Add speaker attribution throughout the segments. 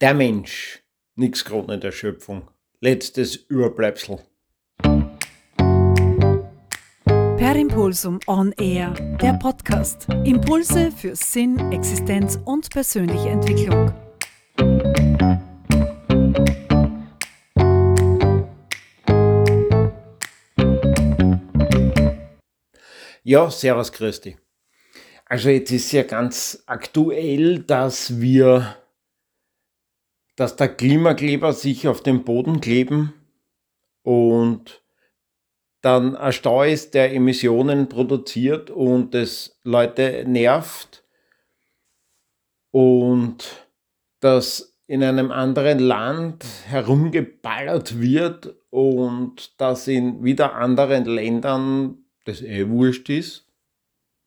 Speaker 1: Der Mensch, nix Krone der Schöpfung, letztes Überbleibsel.
Speaker 2: Per Impulsum On Air, der Podcast. Impulse für Sinn, Existenz und persönliche Entwicklung.
Speaker 1: Ja, servus, Christi. Also jetzt ist ja ganz aktuell, dass wir dass der Klimakleber sich auf den Boden kleben und dann ein Stau ist, der Emissionen produziert und es Leute nervt und dass in einem anderen Land herumgeballert wird und dass in wieder anderen Ländern das eh wurscht ist.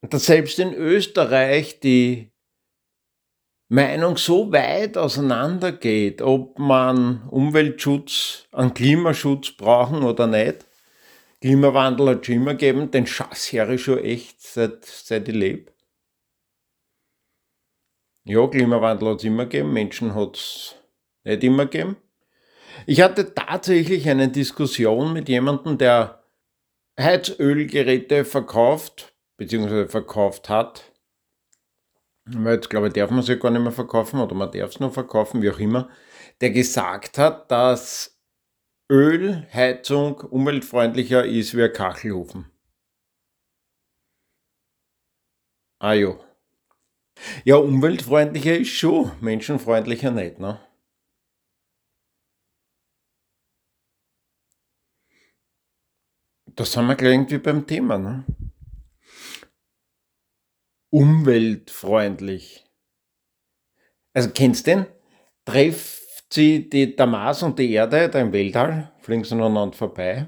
Speaker 1: Dass selbst in Österreich die Meinung so weit auseinandergeht, ob man Umweltschutz, an Klimaschutz brauchen oder nicht. Klimawandel hat schon immer gegeben, den Schass her ich schon echt, seit, seit ich lebe. Ja, Klimawandel hat es immer gegeben, Menschen hat es nicht immer gegeben. Ich hatte tatsächlich eine Diskussion mit jemandem, der Heizölgeräte verkauft, beziehungsweise verkauft hat, weil jetzt glaube ich, darf man es ja gar nicht mehr verkaufen oder man darf es nur verkaufen, wie auch immer, der gesagt hat, dass Ölheizung umweltfreundlicher ist wie ein Kachelofen. Ah jo. Ja, umweltfreundlicher ist schon, menschenfreundlicher nicht, ne? Das haben wir gleich irgendwie beim Thema, ne? Umweltfreundlich. Also kennst du den? Trefft sie die, der Mars und die Erde da im Weltall, fliegen sie aneinander vorbei.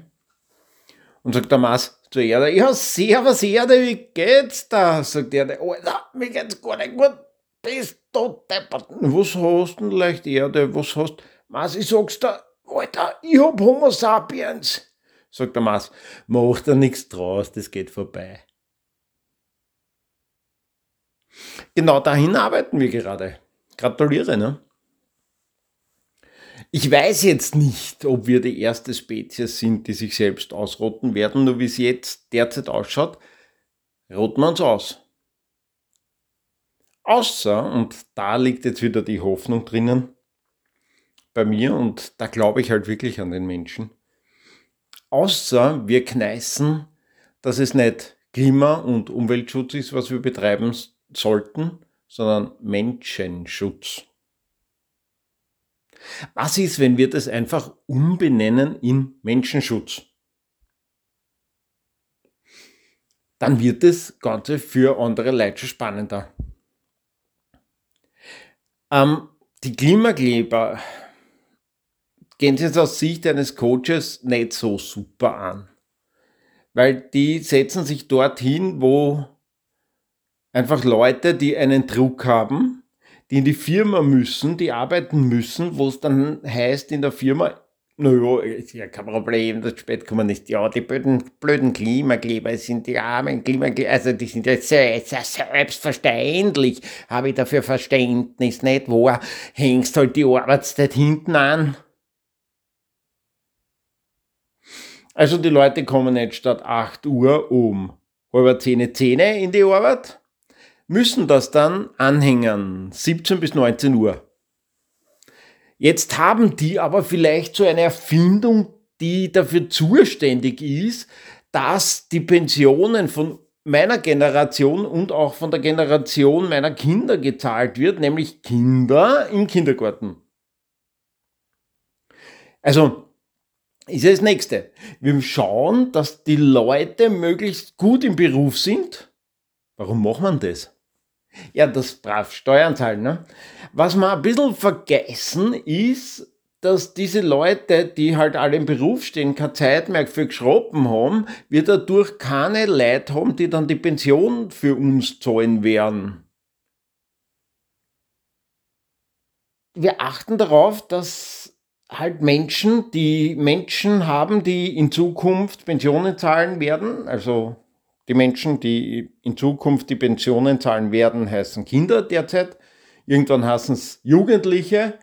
Speaker 1: Und sagt der Mars zur Erde, ja, servus Erde, wie geht's da? Sagt die Erde, Alter, mir geht's gar nicht gut, bist du deppert. Was hast denn leicht Erde, was hast? Mars, ich sag's dir, Alter, ich hab Homo sapiens. Sagt der Mars, mach da nichts draus, das geht vorbei. Genau dahin arbeiten wir gerade. Gratuliere, ne? Ich weiß jetzt nicht, ob wir die erste Spezies sind, die sich selbst ausrotten werden, nur wie es jetzt derzeit ausschaut, rotten wir uns aus. Außer, und da liegt jetzt wieder die Hoffnung drinnen, bei mir, und da glaube ich halt wirklich an den Menschen, außer wir kneißen, dass es nicht Klima- und Umweltschutz ist, was wir betreiben, sollten, sondern Menschenschutz. Was ist, wenn wir das einfach umbenennen in Menschenschutz? Dann wird das Ganze für andere Leute schon spannender. Ähm, die Klimakleber gehen jetzt aus Sicht eines Coaches nicht so super an. Weil die setzen sich dorthin, wo einfach Leute, die einen Druck haben, die in die Firma müssen, die arbeiten müssen, wo es dann heißt in der Firma, naja, ist ja kein Problem, das spät kommen nicht. Ja, die blöden, blöden Klimakleber sind die armen Klimakleber, also die sind ja selbstverständlich, habe ich dafür Verständnis, nicht wahr? Hängst halt die Arbeitszeit hinten an. Also die Leute kommen nicht statt 8 Uhr um halber 10, 10 in die Arbeit, müssen das dann anhängen, 17 bis 19 Uhr. Jetzt haben die aber vielleicht so eine Erfindung, die dafür zuständig ist, dass die Pensionen von meiner Generation und auch von der Generation meiner Kinder gezahlt wird, nämlich Kinder im Kindergarten. Also, ist das nächste. Wir schauen, dass die Leute möglichst gut im Beruf sind. Warum macht man das? Ja, das brav Steuern zahlen. Ne? Was wir ein bisschen vergessen ist, dass diese Leute, die halt alle im Beruf stehen, keine Zeit mehr für Geschroppen haben, wir dadurch keine Leute haben, die dann die Pension für uns zahlen werden. Wir achten darauf, dass halt Menschen, die Menschen haben, die in Zukunft Pensionen zahlen werden, also die Menschen, die in Zukunft die Pensionen zahlen werden, heißen Kinder derzeit. Irgendwann heißen es Jugendliche.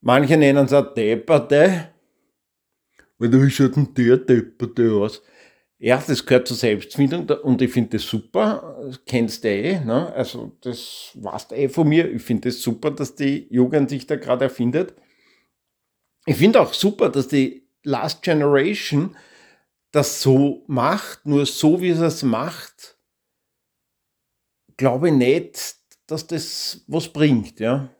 Speaker 1: Manche nennen es auch Depperte. Weil wie schaut denn der Depperte aus? Ja, das gehört zur Selbstfindung und ich finde das super, das kennst du eh, ne? also das weißt eh von mir, ich finde das super, dass die Jugend sich da gerade erfindet. Ich finde auch super, dass die Last Generation das so macht, nur so wie es es macht, glaube ich nicht, dass das was bringt, ja.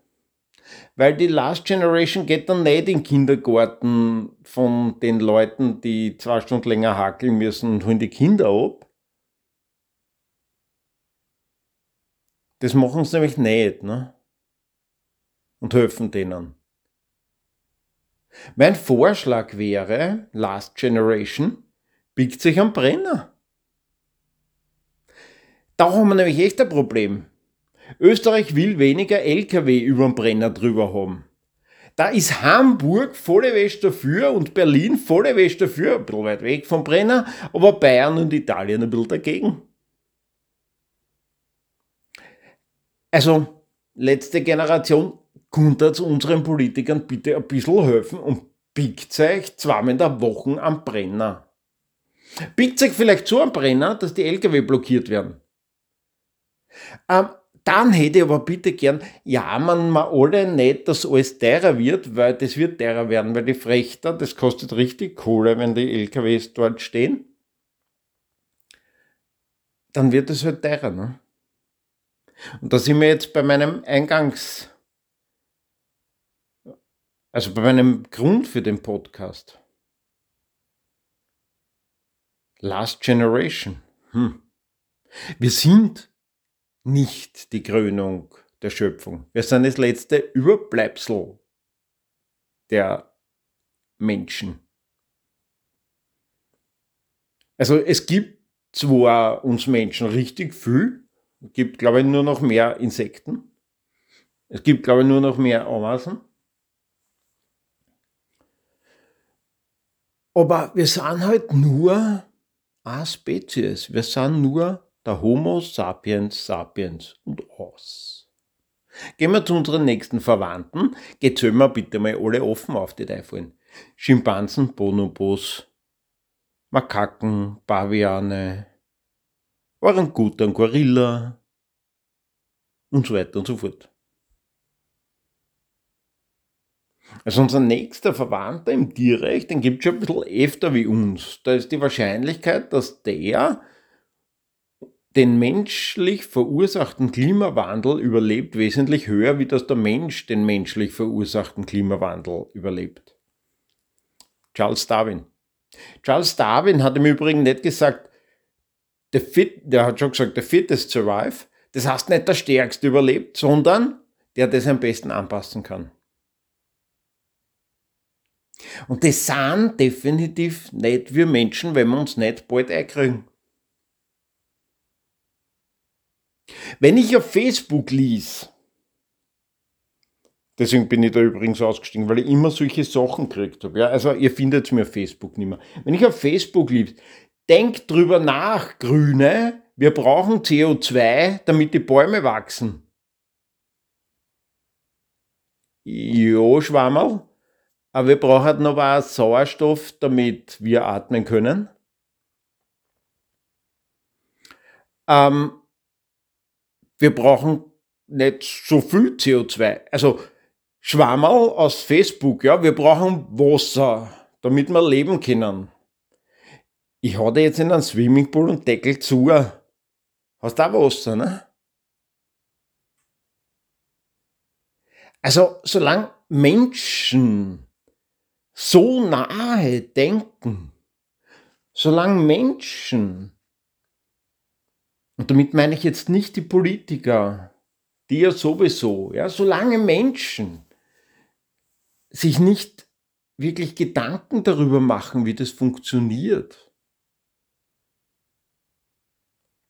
Speaker 1: Weil die Last Generation geht dann nicht in den Kindergarten von den Leuten, die zwei Stunden länger hakeln müssen und holen die Kinder ab. Das machen sie nämlich nicht, ne? Und helfen denen. Mein Vorschlag wäre, Last Generation, biegt sich am Brenner. Da haben wir nämlich echt ein Problem. Österreich will weniger LKW über den Brenner drüber haben. Da ist Hamburg volle Wäsche dafür und Berlin volle Wäsche dafür, ein bisschen weit weg vom Brenner, aber Bayern und Italien ein bisschen dagegen. Also, letzte Generation, könnte unseren Politikern bitte ein bisschen helfen und biegt euch zweimal in der Woche am Brenner. Biegt euch vielleicht so am Brenner, dass die LKW blockiert werden. Ähm, dann hätte ich aber bitte gern, ja, man mal alle nicht, dass alles teurer wird, weil das wird teurer werden, weil die Frechter, das kostet richtig Kohle, wenn die LKWs dort stehen. Dann wird es halt teurer, ne? Und da sind wir jetzt bei meinem Eingangs, also bei meinem Grund für den Podcast. Last Generation. Hm. Wir sind nicht die Krönung der Schöpfung. Wir sind das letzte Überbleibsel der Menschen. Also es gibt zwar uns Menschen richtig viel, es gibt glaube ich nur noch mehr Insekten, es gibt glaube ich nur noch mehr Ameisen, aber wir sind halt nur eine Spezies, wir sind nur der Homo sapiens sapiens und aus. Gehen wir zu unseren nächsten Verwandten. Gezählen wir bitte mal alle offen auf die Teifeln. Schimpansen, Bonobos, Makaken, Paviane, Orangutan, Gorilla und so weiter und so fort. Also unser nächster Verwandter im Tierreich, den gibt es schon ein bisschen öfter wie uns. Da ist die Wahrscheinlichkeit, dass der den menschlich verursachten Klimawandel überlebt wesentlich höher, wie dass der Mensch den menschlich verursachten Klimawandel überlebt. Charles Darwin. Charles Darwin hat im Übrigen nicht gesagt, the fit, der hat schon gesagt, the fittest survive. Das heißt nicht der Stärkste überlebt, sondern der das am besten anpassen kann. Und das sind definitiv nicht wir Menschen, wenn wir uns nicht bald einkriegen. Wenn ich auf Facebook lies, deswegen bin ich da übrigens ausgestiegen, weil ich immer solche Sachen gekriegt habe. Ja? Also ihr findet es mir auf Facebook nicht mehr. Wenn ich auf Facebook lies, denkt drüber nach, Grüne, wir brauchen CO2, damit die Bäume wachsen. Jo, Schwammerl, aber wir brauchen noch auch Sauerstoff, damit wir atmen können. Ähm, wir brauchen nicht so viel CO2. Also Schwammerl aus Facebook, ja, wir brauchen Wasser, damit wir leben können. Ich hatte jetzt in einem Swimmingpool und Deckel zu. Hast du auch Wasser, ne? Also, solange Menschen so nahe denken, solange Menschen und damit meine ich jetzt nicht die Politiker, die ja sowieso, ja, solange Menschen sich nicht wirklich Gedanken darüber machen, wie das funktioniert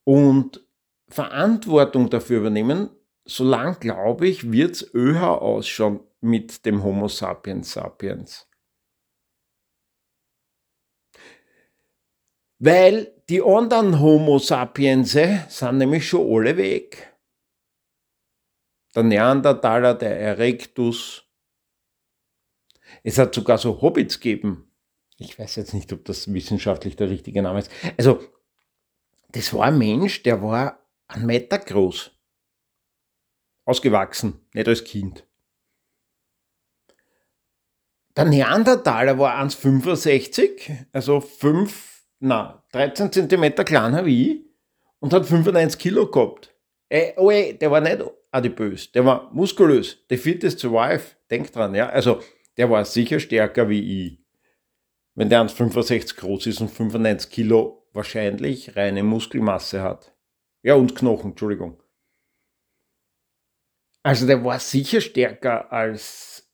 Speaker 1: und Verantwortung dafür übernehmen, solange, glaube ich, wird es öher ausschauen mit dem Homo sapiens sapiens. Weil die anderen Homo sapiens sind nämlich schon alle weg. Der Neandertaler, der Erectus, Es hat sogar so Hobbits gegeben. Ich weiß jetzt nicht, ob das wissenschaftlich der richtige Name ist. Also, das war ein Mensch, der war ein Meter groß. Ausgewachsen, nicht als Kind. Der Neandertaler war 1,65, also 5, na, 13 cm kleiner wie ich und hat 95 Kilo gehabt. Ey, oh ey, der war nicht adipös, der war muskulös, the fittest survive, denk dran, ja. Also, der war sicher stärker wie ich. Wenn der 1,65 groß ist und 95 Kilo wahrscheinlich reine Muskelmasse hat. Ja, und Knochen, Entschuldigung. Also der war sicher stärker als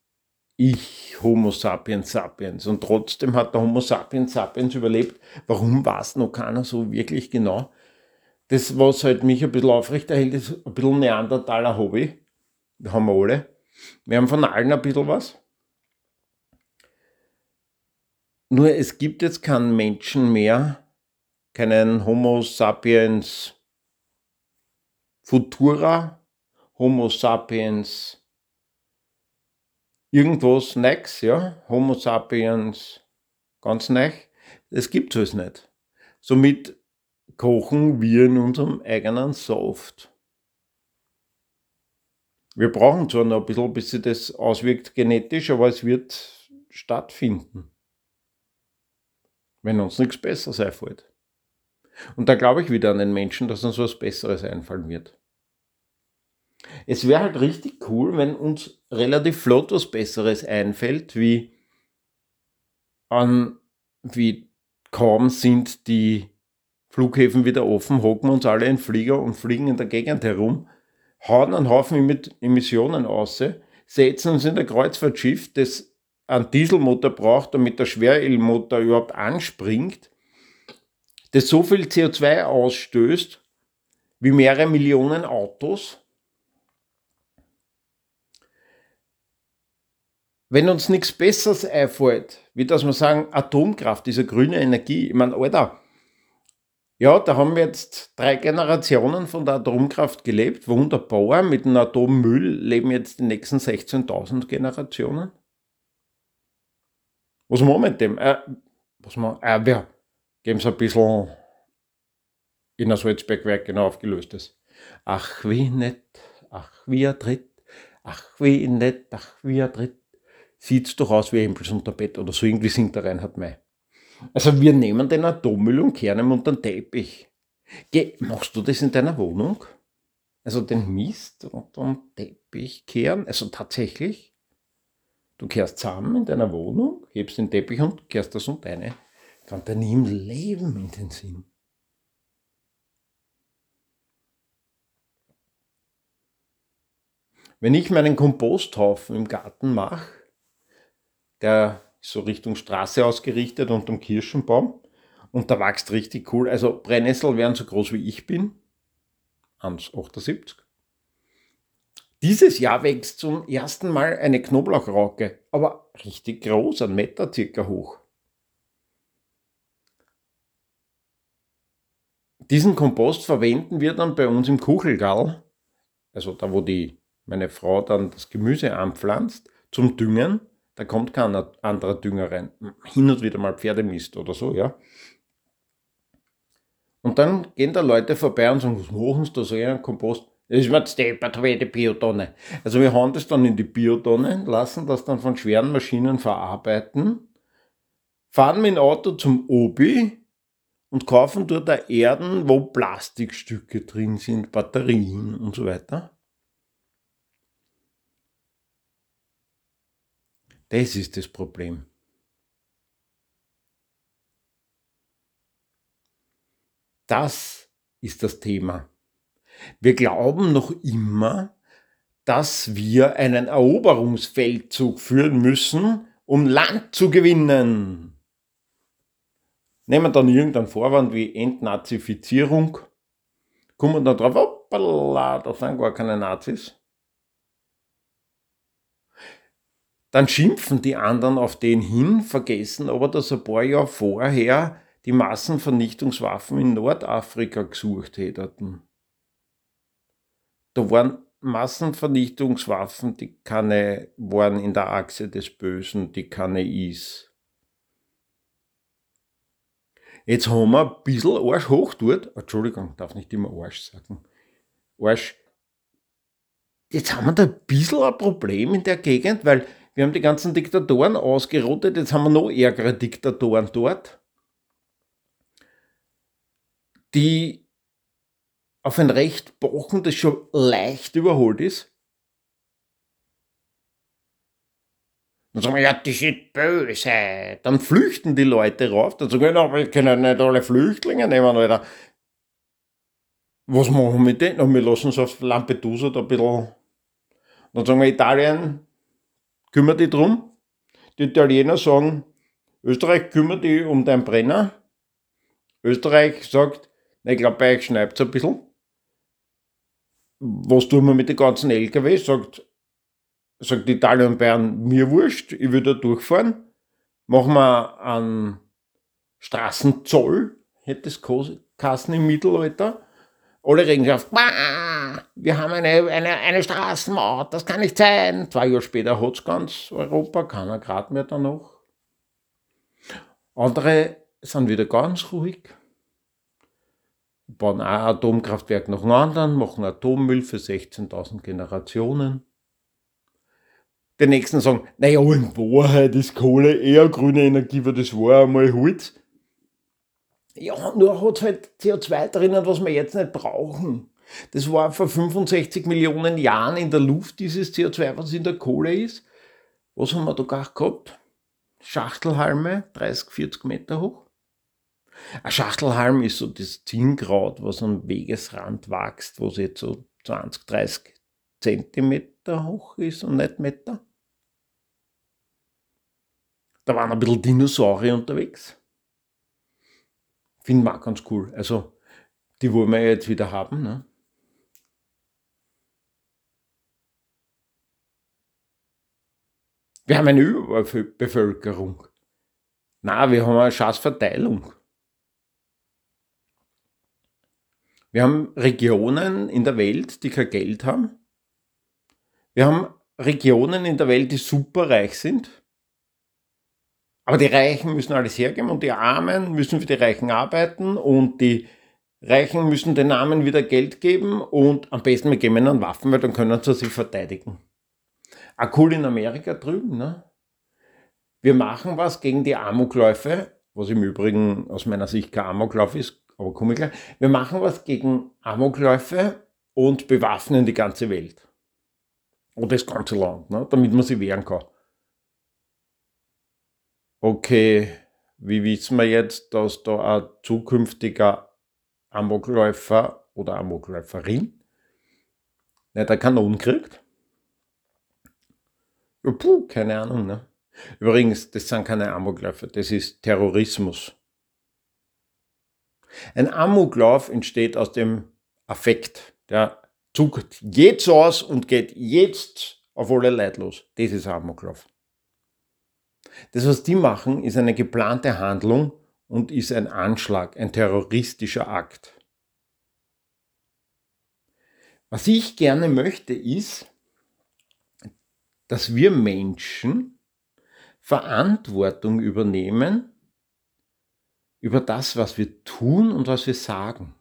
Speaker 1: ich, Homo sapiens sapiens. Und trotzdem hat der Homo sapiens sapiens überlebt. Warum weiß noch keiner so wirklich genau? Das, was halt mich ein bisschen aufrechterhält, ist ein bisschen Neandertaler Hobby. Das haben wir alle. Wir haben von allen ein bisschen was. Nur es gibt jetzt keinen Menschen mehr, keinen Homo sapiens futura, Homo sapiens irgendwas Neues, ja, Homo sapiens ganz neu. Das gibt es nicht. Somit kochen wir in unserem eigenen Soft. Wir brauchen zwar noch ein bisschen, bis sich das auswirkt genetisch, aber es wird stattfinden. Wenn uns nichts Besseres einfällt. Und da glaube ich wieder an den Menschen, dass uns was Besseres einfallen wird. Es wäre halt richtig cool, wenn uns relativ flott was Besseres einfällt, wie an, wie kaum sind die Flughäfen wieder offen, hocken uns alle in Flieger und fliegen in der Gegend herum, hauen einen Haufen Emissionen aus, setzen uns in ein Kreuzfahrtschiff, das einen Dieselmotor braucht, damit der Schwerölmotor überhaupt anspringt, das so viel CO2 ausstößt wie mehrere Millionen Autos. Wenn uns nichts Besseres einfällt, wie dass wir sagen, Atomkraft, diese grüne Energie, ich meine, Alter, ja, da haben wir jetzt drei Generationen von der Atomkraft gelebt, wunderbar, mit dem Atommüll leben jetzt die nächsten 16.000 Generationen. Was machen wir mit dem? Äh, was machen äh, wir? Geben Sie ein bisschen in ein Salzbergwerk genau aufgelöstes. Ach, wie nett, ach, wie er tritt, ach, wie nett, ach, wie er tritt. Sieht's doch aus wie Hempels unter Bett oder so irgendwie singt der Reinhard May. Also wir nehmen den Atommüll und kehren ihn unter den Teppich. Geh, machst du das in deiner Wohnung? Also den Mist unter den Teppich kehren? Also tatsächlich? Du kehrst zusammen in deiner Wohnung, hebst den Teppich und kehrst das um deine. Kann dir nie im Leben in den Sinn. Wenn ich meinen Komposthaufen im Garten mache, der ist so Richtung Straße ausgerichtet unterm Kirschenbaum und da wächst richtig cool. Also Brennnessel wären so groß wie ich bin, 1,78 dieses Jahr wächst zum ersten Mal eine Knoblauchrauke, aber richtig groß, ein Meter circa hoch. Diesen Kompost verwenden wir dann bei uns im Kuchelgall, also da wo die, meine Frau dann das Gemüse anpflanzt, zum Düngen. Da kommt kein anderer Dünger rein. Hin und wieder mal Pferdemist oder so, ja. Und dann gehen da Leute vorbei und sagen, was machen sie da so einen Kompost? Das wird steppert wie die Biotonne. Also wir hauen das dann in die Biotonne, lassen das dann von schweren Maschinen verarbeiten, fahren mit dem Auto zum Obi und kaufen dort Erden, wo Plastikstücke drin sind, Batterien und so weiter. Das ist das Problem. Das ist das Thema. Wir glauben noch immer, dass wir einen Eroberungsfeldzug führen müssen, um Land zu gewinnen. Nehmen wir dann irgendeinen Vorwand wie Entnazifizierung, kommen dann drauf, hoppala, da sind gar keine Nazis. Dann schimpfen die anderen auf den hin, vergessen aber, dass ein paar Jahre vorher die Massenvernichtungswaffen in Nordafrika gesucht hätten. Da waren Massenvernichtungswaffen, die keine waren in der Achse des Bösen, die keine ist. Jetzt haben wir ein bisschen Arsch hoch dort. Entschuldigung, darf nicht immer Arsch sagen. Arsch. Jetzt haben wir da ein bisschen ein Problem in der Gegend, weil wir haben die ganzen Diktatoren ausgerottet, jetzt haben wir noch ärgere Diktatoren dort, die auf ein Recht pochen, das schon leicht überholt ist. Dann sagen wir, ja, die sind böse. Dann flüchten die Leute rauf. Dann sagen wir, na, wir können nicht alle Flüchtlinge nehmen, Alter. Was machen wir mit denen? wir lassen es auf Lampedusa da ein bisschen. Dann sagen wir, Italien, kümmert dich drum. Die Italiener sagen, Österreich kümmert dich um deinen Brenner. Österreich sagt, ich glaube, bei euch schneit es ein bisschen. Was tun wir mit den ganzen LKW? Sagt, sagt Italien und Bayern, mir wurscht, ich will da durchfahren. Machen wir einen Straßenzoll, hätte es Kassen im Mittelalter. Alle regen sich auf, wir haben eine, eine, eine Straßenmaut, das kann nicht sein. Zwei Jahre später hat es ganz Europa, keiner Grad mehr da noch. Andere sind wieder ganz ruhig, bauen ein Atomkraftwerk nach dem anderen, machen Atommüll für 16.000 Generationen. Die nächsten sagen, naja, in Wahrheit ist Kohle eher grüne Energie, weil das war einmal Holz. Ja, nur hat halt CO2 drinnen, was wir jetzt nicht brauchen. Das war vor 65 Millionen Jahren in der Luft, dieses CO2, was in der Kohle ist. Was haben wir da gar gehabt? Schachtelhalme, 30, 40 Meter hoch. Ein Schachtelhalm ist so das Zinkraut, was am Wegesrand wächst, was jetzt so 20, 30 Zentimeter hoch ist und nicht Meter. Da waren ein bisschen Dinosaurier unterwegs. Finden wir auch ganz cool. Also, die wollen wir jetzt wieder haben. Ne? Wir haben eine Überbevölkerung. Na, wir haben eine Schatzverteilung. Wir haben Regionen in der Welt, die kein Geld haben. Wir haben Regionen in der Welt, die superreich sind. Aber die Reichen müssen alles hergeben und die Armen müssen für die Reichen arbeiten und die Reichen müssen den Armen wieder Geld geben und am besten wir geben ihnen Waffen, weil dann können sie sich verteidigen. Auch cool in Amerika drüben, ne? Wir machen was gegen die Amokläufe, was im Übrigen aus meiner Sicht kein Amoklauf ist, aber komme ich gleich. Wir machen was gegen Amokläufe und bewaffnen die ganze Welt. Und das ganze Land, ne? damit man sie wehren kann. Okay, wie wissen wir jetzt, dass da ein zukünftiger Amokläufer oder Amokläuferin nicht eine Kanone kriegt? Ja, puh, keine Ahnung. Ne? Übrigens, das sind keine Amokläufer, das ist Terrorismus. Ein Amoklauf entsteht aus dem Affekt. Der Zug jetzt aus und geht jetzt auf alle Leute los. Das ist Amoklauf. Das, was die machen, ist eine geplante Handlung und ist ein Anschlag, ein terroristischer Akt. Was ich gerne möchte, ist, dass wir Menschen Verantwortung übernehmen über das, was wir tun und was wir sagen.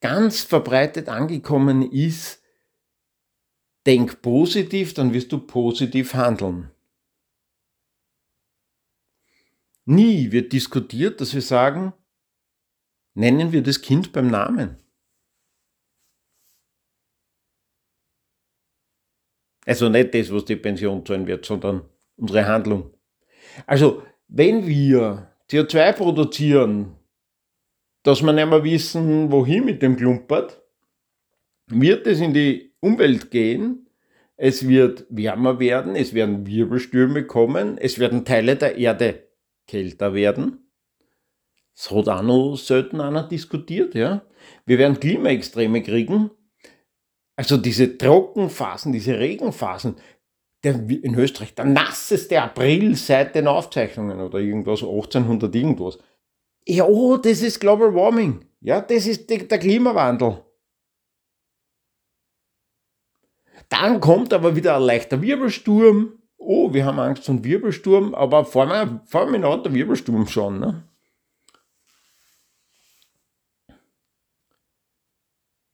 Speaker 1: Ganz verbreitet angekommen ist, denk positiv, dann wirst du positiv handeln. Nie wird diskutiert, dass wir sagen, nennen wir das Kind beim Namen. Also nicht das, was die Pension zahlen wird, sondern unsere Handlung. Also, wenn wir CO2 produzieren, dass wir nicht mehr wissen, wohin mit dem Klumpert, wird es in die Umwelt gehen, es wird wärmer werden, es werden Wirbelstürme kommen, es werden Teile der Erde kälter werden. Das hat auch noch selten einer diskutiert, ja. Wir werden Klimaextreme kriegen. Also diese Trockenphasen, diese Regenphasen, der, in Österreich der nasseste April seit den Aufzeichnungen oder irgendwas, 1800 irgendwas. Ja, oh, das ist Global Warming. Ja, das ist der Klimawandel. Dann kommt aber wieder ein leichter Wirbelsturm. Oh, wir haben Angst vor Wirbelsturm, aber vor mir, vor mir hat der Wirbelsturm schon. Ne?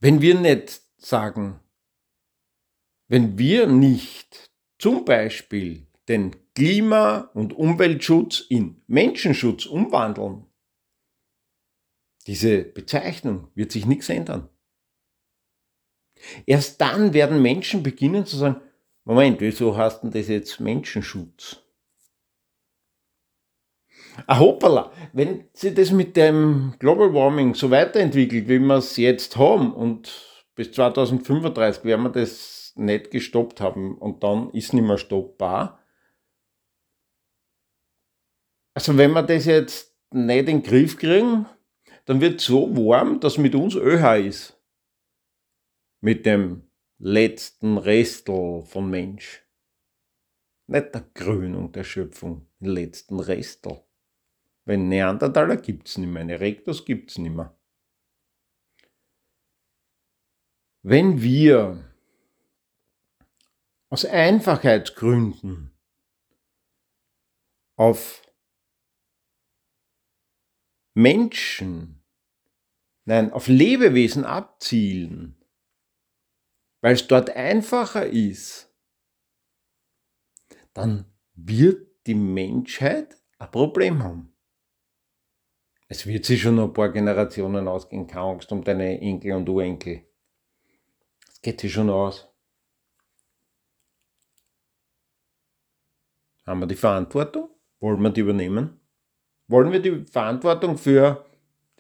Speaker 1: Wenn wir nicht sagen, wenn wir nicht zum Beispiel den Klima- und Umweltschutz in Menschenschutz umwandeln, diese Bezeichnung wird sich nichts ändern. Erst dann werden Menschen beginnen zu sagen, Moment, wieso hast du das jetzt Menschenschutz? Ah, hoppala, wenn sich das mit dem Global Warming so weiterentwickelt, wie wir es jetzt haben und bis 2035 werden wir das nicht gestoppt haben und dann ist nicht mehr stoppbar. Also wenn wir das jetzt nicht in den Griff kriegen, dann wird es so warm, dass mit uns ÖH ist. Mit dem letzten Restel von Mensch. Nicht der Krönung der Schöpfung, den letzten Restel. Wenn Neandertaler gibt es nicht mehr, Erectus gibt es nicht mehr. Wenn wir aus Einfachheitsgründen auf Menschen, nein, auf Lebewesen abzielen, weil es dort einfacher ist, dann wird die Menschheit ein Problem haben. Es wird sich schon ein paar Generationen ausgehen, keine Angst um deine Enkel und Urenkel. Es geht sich schon aus. Haben wir die Verantwortung? Wollen wir die übernehmen? Wollen wir die Verantwortung für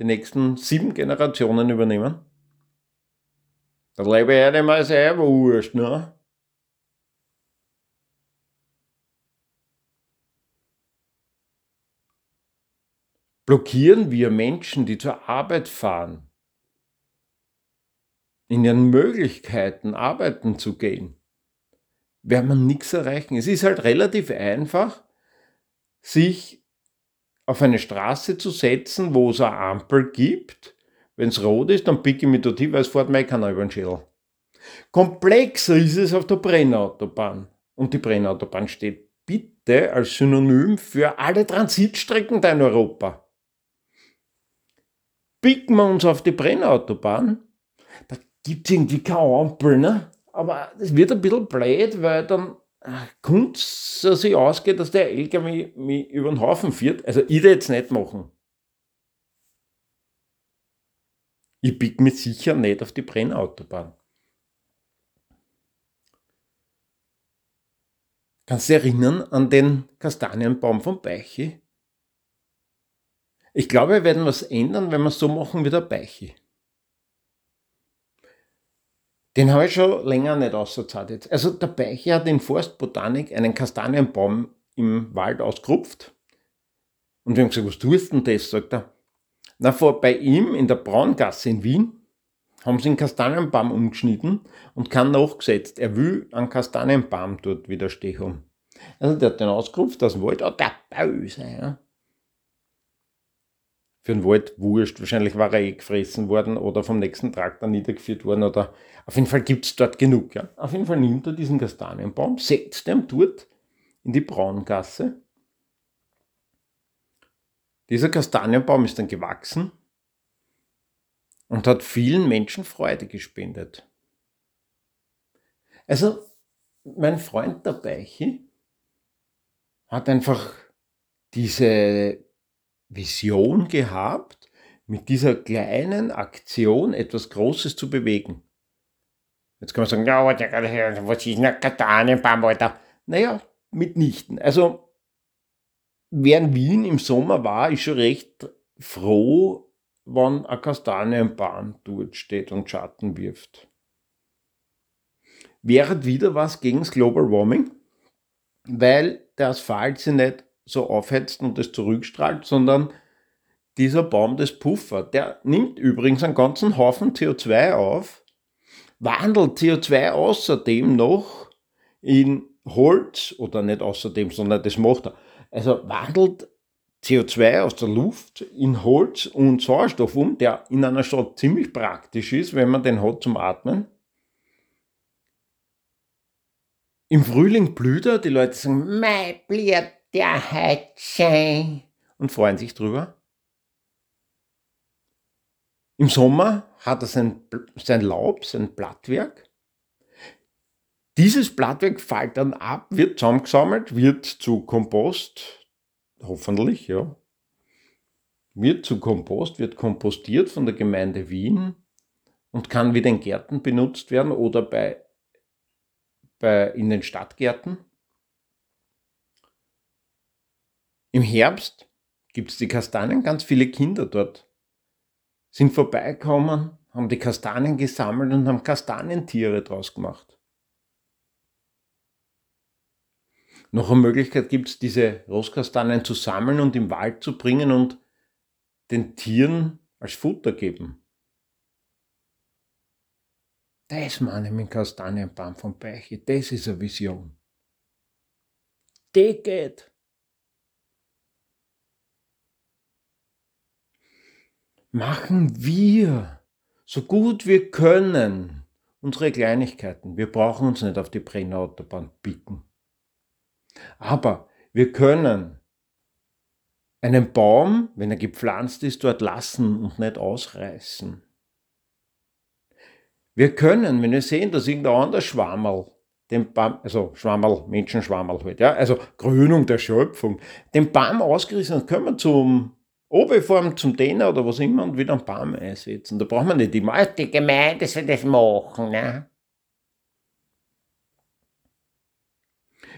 Speaker 1: die nächsten sieben Generationen übernehmen? Da lebe ich nicht mal selber wurscht, ne? Blockieren wir Menschen, die zur Arbeit fahren, in ihren Möglichkeiten arbeiten zu gehen, werden wir nichts erreichen. Es ist halt relativ einfach, sich auf eine Straße zu setzen, wo es eine Ampel gibt. Wenn es rot ist, dann picke ich mich dort hin, weil es fährt mir keiner über den Schädel. Komplexer ist es auf der Brennautobahn. Und die Brennautobahn steht bitte als Synonym für alle Transitstrecken in Europa. Picken wir uns auf die Brennautobahn, da gibt es irgendwie keine Ampel, ne? aber es wird ein bisschen blöd, weil dann könnte es sich ausgehen, dass der LKW mich über den Haufen fährt. Also ich will jetzt nicht machen. Ich biege mich sicher nicht auf die Brennautobahn. Kannst du dich erinnern an den Kastanienbaum von Beichi? Ich glaube, wir werden was ändern, wenn wir es so machen wie der Beichi. Den habe ich schon länger nicht ausgezahlt jetzt. Also der Beiche hat in Forstbotanik einen Kastanienbaum im Wald ausgerupft. Und wir haben gesagt, was tust du denn das? Sagt er. Na, vor bei ihm in der Braungasse in Wien haben sie einen Kastanienbaum umgeschnitten und keinen nachgesetzt. Er will einen Kastanienbaum dort wieder stehen haben. Also der hat den ausgerupft aus dem Wald, oh, der Böse. Ja für den Wald wurscht. Wahrscheinlich war er eh gefressen worden oder vom nächsten Traktor niedergeführt worden oder auf jeden Fall gibt es dort genug. Ja. Auf jeden Fall nimmt er diesen Kastanienbaum, setzt ihn dort in die Braungasse. Dieser Kastanienbaum ist dann gewachsen und hat vielen Menschen Freude gespendet. Also, mein Freund der Beiche hat einfach diese Vision gehabt, mit dieser kleinen Aktion etwas Großes zu bewegen. Jetzt kann man sagen, ja, was ist eine Katanenbaum, Alter? Naja, mitnichten. Also, in Wien im Sommer war, ist schon recht froh, wenn ein Kastanienbaum dort steht und Schatten wirft. Wäre wieder was gegen das Global Warming, weil der Asphalt sich nicht so aufhetzt und das zurückstrahlt, sondern dieser Baum des Puffer, der nimmt übrigens einen ganzen Haufen CO2 auf, wandelt CO2 außerdem noch in Holz, oder nicht außerdem, sondern das macht er. Also wandelt CO2 aus der Luft in Holz und Sauerstoff um, der in einer Stadt ziemlich praktisch ist, wenn man den hat zum Atmen. Im Frühling blüht er, die Leute sagen, mei, blüht der heute und freuen sich drüber. Im Sommer hat er sein, sein Laub, sein Blattwerk. Dieses Blattwerk fällt dann ab, wird zusammengesammelt, wird zu Kompost, hoffentlich, ja, wird zu Kompost, wird kompostiert von der Gemeinde Wien und kann wieder in Gärten benutzt werden oder bei, bei, in den Stadtgärten. Im Herbst gibt es die Kastanien, ganz viele Kinder dort sind vorbeigekommen, haben die Kastanien gesammelt und haben Kastanientiere draus gemacht. Noch eine Möglichkeit gibt es, diese Rostkastanien zu sammeln und im Wald zu bringen und den Tieren als Futter geben. Das meine ich mit Kastanienbaum von Beiche, das ist eine Vision. Die geht. machen wir so gut wir können unsere Kleinigkeiten. Wir brauchen uns nicht auf die Brennautobahn bieten. Aber wir können einen Baum, wenn er gepflanzt ist, dort lassen und nicht ausreißen. Wir können, wenn wir sehen, dass irgendein anderer Schwammerl, den Baum, also Schwammerl, Menschenschwammerl halt, ja, also Grünung der Schöpfung, den Baum ausgerissen hat, können wir zum Oberform zum Däner oder was immer und wieder einen Baum einsetzen. Da braucht man nicht immer, die Gemeinde soll das machen. Ne?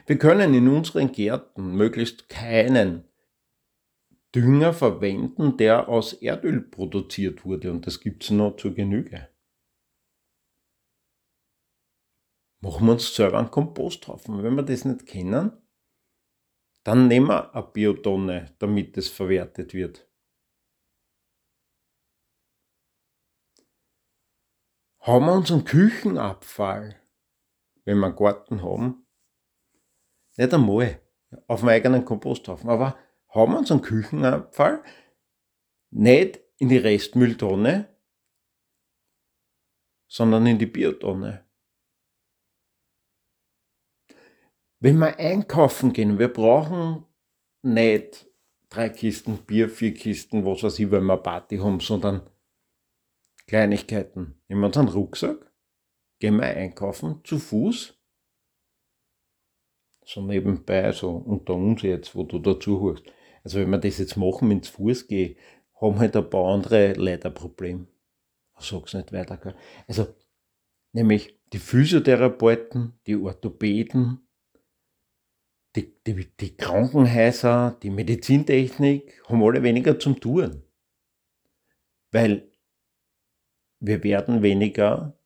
Speaker 1: Wir können in unseren Gärten möglichst keinen Dünger verwenden, der aus Erdöl produziert wurde und das gibt es noch zur Genüge. Machen wir uns selber einen Kompost drauf. Und wenn wir das nicht kennen, dann nehmen wir eine Biotonne, damit es verwertet wird. Haben wir unseren Küchenabfall, wenn wir einen Garten haben, nicht einmal auf dem eigenen Komposthaufen, aber haben wir unseren Küchenabfall nicht in die Restmülltonne, sondern in die Biotonne. Wenn wir einkaufen gehen, wir brauchen nicht drei Kisten Bier, vier Kisten, was weiß ich, wenn wir Party haben, sondern Kleinigkeiten. Nehmen wir unseren Rucksack, gehen wir einkaufen, zu Fuß, so nebenbei, so unter uns jetzt, wo du dazu hörst. Also wenn wir das jetzt machen, zu Fuß gehe, haben halt ein paar andere Leute ein Problem. Ich sag's nicht weiter. Also, nämlich die Physiotherapeuten, die Orthopäden, die, die, die Krankenhäuser, die Medizintechnik haben alle weniger zum Tun. Weil wir werden weniger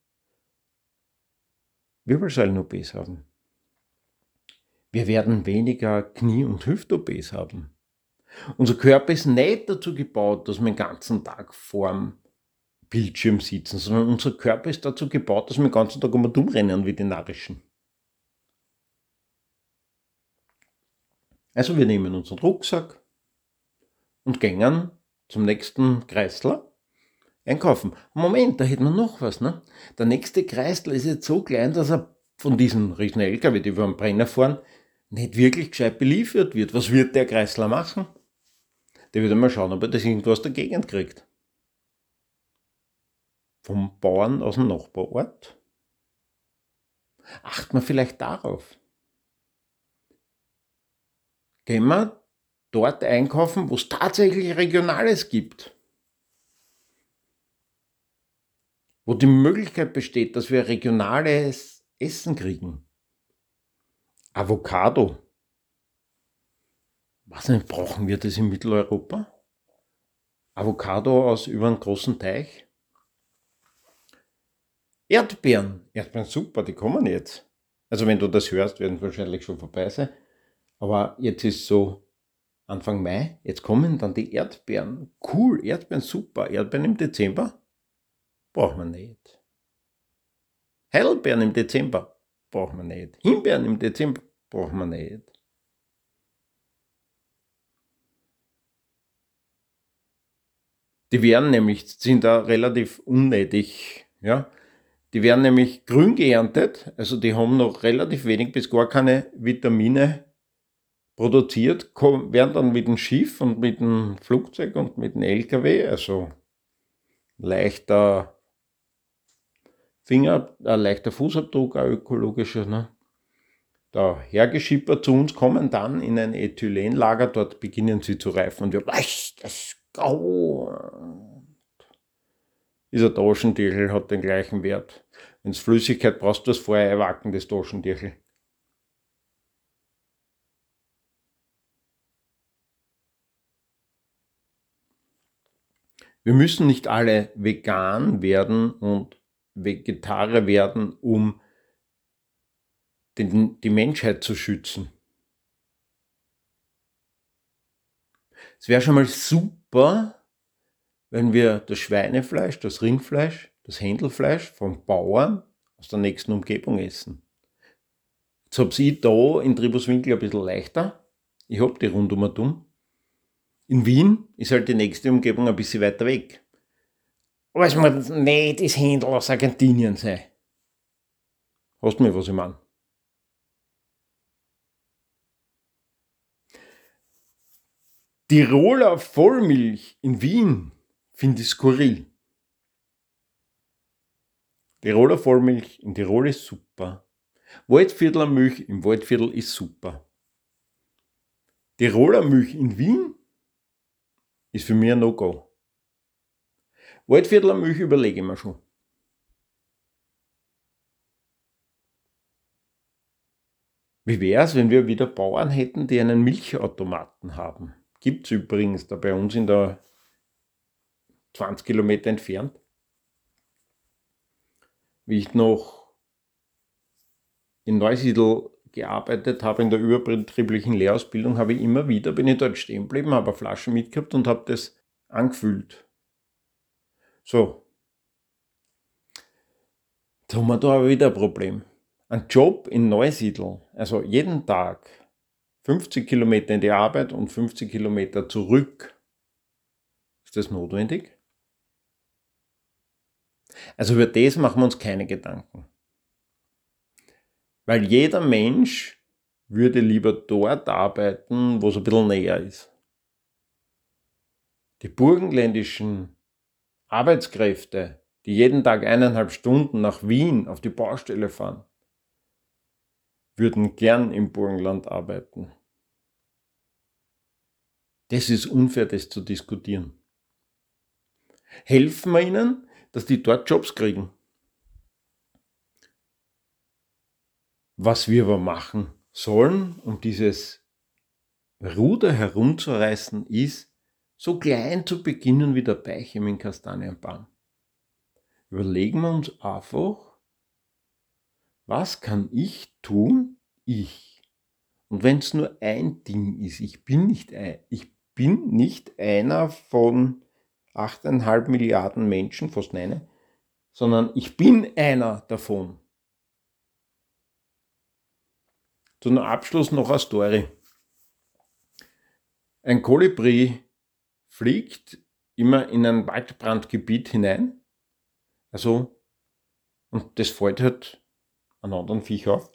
Speaker 1: Wirbelsäulen-OPs haben. Wir werden weniger Knie- und Hüft-OPs haben. Unser Körper ist nicht dazu gebaut, dass wir den ganzen Tag vorm Bildschirm sitzen, sondern unser Körper ist dazu gebaut, dass wir den ganzen Tag immer dumm rennen wie die Narischen. Also wir nehmen unseren Rucksack und gehen zum nächsten Kreisler einkaufen. Moment, da hätten wir noch was. Ne? Der nächste Kreisler ist jetzt so klein, dass er von diesen riesen LKW, die wir am Brenner fahren, nicht wirklich gescheit beliefert wird. Was wird der Kreisler machen? Der wird einmal schauen, ob er das irgendwo aus der Gegend kriegt. Vom Bauern aus dem Nachbarort. Acht man vielleicht darauf. Gehen wir dort einkaufen, wo es tatsächlich Regionales gibt. Wo die Möglichkeit besteht, dass wir regionales Essen kriegen. Avocado. Was nicht, brauchen wir das in Mitteleuropa? Avocado aus über einen großen Teich? Erdbeeren. Erdbeeren super, die kommen jetzt. Also wenn du das hörst, werden wahrscheinlich schon vorbei sein. Aber jetzt ist so Anfang Mai, jetzt kommen dann die Erdbeeren. Cool, Erdbeeren super. Erdbeeren im Dezember? Braucht man nicht. Heidelbeeren im Dezember? Braucht man nicht. Himbeeren im Dezember? Braucht man nicht. Die wären nämlich, sind da relativ unnötig, ja. Die werden nämlich grün geerntet, also die haben noch relativ wenig bis gar keine Vitamine produziert, werden dann mit dem Schiff und mit dem Flugzeug und mit dem LKW, also leichter Finger, ein leichter Fußabdruck, ein ökologischer, ne? da hergeschippert zu uns, kommen dann in ein Ethylenlager, dort beginnen sie zu reifen und wir, das. Dieser Taschentüchel hat den gleichen Wert. Wenn es Flüssigkeit brauchst du das vorher erwacken, das Taschentüchel. Wir müssen nicht alle vegan werden und Vegetarier werden, um den, die Menschheit zu schützen. Es wäre schon mal super, wenn wir das Schweinefleisch, das Rindfleisch, das Händelfleisch vom Bauern aus der nächsten Umgebung essen. Jetzt habe ich da in Tribuswinkel ein bisschen leichter. Ich habe die rundum und um. In Wien ist halt die nächste Umgebung ein bisschen weiter weg. Es muss nicht das Händel aus Argentinien sein. Hast du mir, was ich meine? Tiroler Vollmilch in Wien finde ich skurril. Tiroler Vollmilch in Tirol ist super. Waldviertler Milch im Waldviertel ist super. Tiroler Milch in Wien ist für mich ein No-Go. Waldviertler Milch überlege ich mir schon. Wie wäre es, wenn wir wieder Bauern hätten, die einen Milchautomaten haben? Gibt es übrigens da bei uns in der 20 Kilometer entfernt. Wie ich noch in Neusiedl gearbeitet habe in der überbetrieblichen Lehrausbildung, habe ich immer wieder, bin ich dort stehen geblieben, habe eine Flasche mitgehabt und habe das angefüllt. So. Jetzt haben wir da aber wieder ein Problem. Ein Job in Neusiedl, also jeden Tag 50 Kilometer in die Arbeit und 50 Kilometer zurück. Ist das notwendig? Also über das machen wir uns keine Gedanken. Weil jeder Mensch würde lieber dort arbeiten, wo es ein bisschen näher ist. Die burgenländischen Arbeitskräfte, die jeden Tag eineinhalb Stunden nach Wien auf die Baustelle fahren, würden gern im Burgenland arbeiten. Das ist unfair, das zu diskutieren. Helfen wir ihnen, dass die dort Jobs kriegen. Was wir aber machen sollen, um dieses Ruder herumzureißen, ist, so klein zu beginnen wie der Beichen im Kastanienbaum. Überlegen wir uns einfach, was kann ich tun? Ich. Und wenn es nur ein Ding ist, ich bin nicht ein, ich bin nicht einer von 8,5 Milliarden Menschen, fast nein, sondern ich bin einer davon. Zum Abschluss noch eine Story. Ein Kolibri fliegt immer in ein Waldbrandgebiet hinein. Also, und das fällt halt einen anderen Viech auf.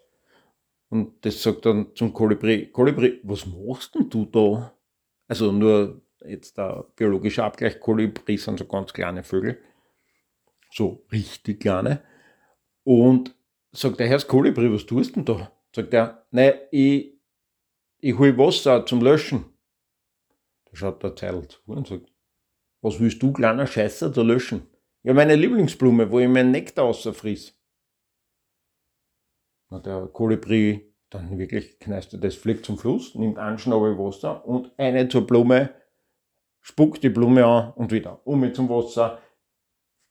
Speaker 1: Und das sagt dann zum Kolibri, Kolibri, was machst denn du da? Also nur jetzt der biologische Abgleich, Kolibri sind so ganz kleine Vögel. So richtig kleine. Und sagt der Herr Kolibri, was tust denn da? Sagt er, nein, ich, ich hole Wasser zum Löschen. Da schaut der Zeitl zu und sagt, was willst du, kleiner Scheißer, da löschen? Ja, meine Lieblingsblume, wo ich meinen Nektar außerfriss. Na, der Kolibri dann wirklich kneißt er das, fliegt zum Fluss, nimmt einen Schnabel Wasser und eine zur Blume, spuckt die Blume an und wieder. Um zum Wasser,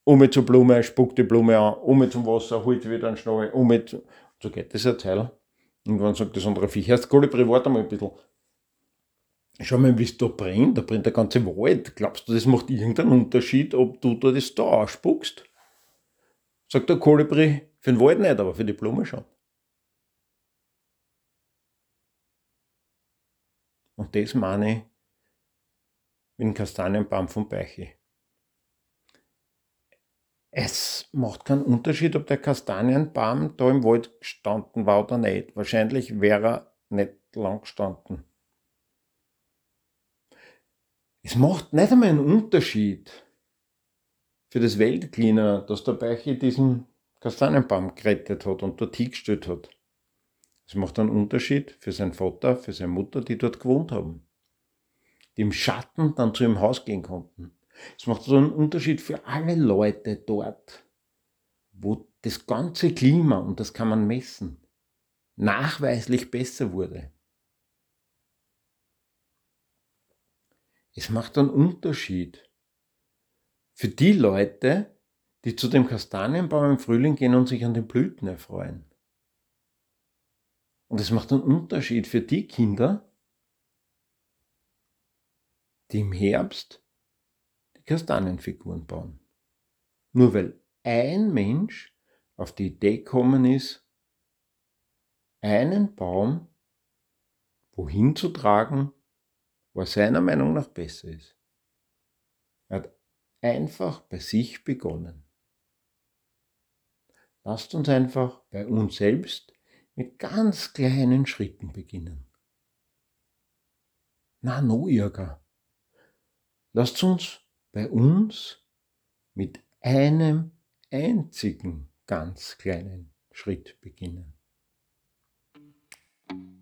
Speaker 1: um zur Blume, spuckt die Blume an, um zum Wasser, holt wieder einen Schnabel, um So geht das eine Zeit. Irgendwann sagt das andere Viech, erst Kolibri, warte mal ein bisschen. Schau mal, wie es da brennt, da brennt der ganze Wald. Glaubst du, das macht irgendeinen Unterschied, ob du da das da ausspuckst? Sagt der Kolibri, für den Wald nicht, aber für die Blume schon. Und das meine ich mit dem Kastanienbaum vom Beiche. Es macht keinen Unterschied, ob der Kastanienbaum da im Wald gestanden war oder nicht. Wahrscheinlich wäre er nicht lang gestanden. Es macht nicht einmal einen Unterschied für das Weltklima, dass der Beiche diesen Kastanienbaum gerettet hat und dort hingestellt hat. Es macht einen Unterschied für seinen Vater, für seine Mutter, die dort gewohnt haben. Die im Schatten dann zu ihrem Haus gehen konnten. Es macht so einen Unterschied für alle Leute dort, wo das ganze Klima, und das kann man messen, nachweislich besser wurde. Es macht einen Unterschied für die Leute, die zu dem Kastanienbaum im Frühling gehen und sich an den Blüten erfreuen. Und es macht einen Unterschied für die Kinder, die im Herbst die Kastanienfiguren bauen. Nur weil ein Mensch auf die Idee gekommen ist, einen Baum wohin zu tragen, er seiner Meinung nach besser ist. Er hat einfach bei sich begonnen. Lasst uns einfach bei uns selbst mit ganz kleinen Schritten beginnen. Na, no, Irga. Lasst uns bei uns mit einem einzigen ganz kleinen Schritt beginnen.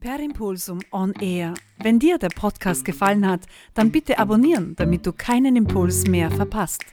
Speaker 2: Per Impulsum On Air. Wenn dir der Podcast gefallen hat, dann bitte abonnieren, damit du keinen Impuls mehr verpasst.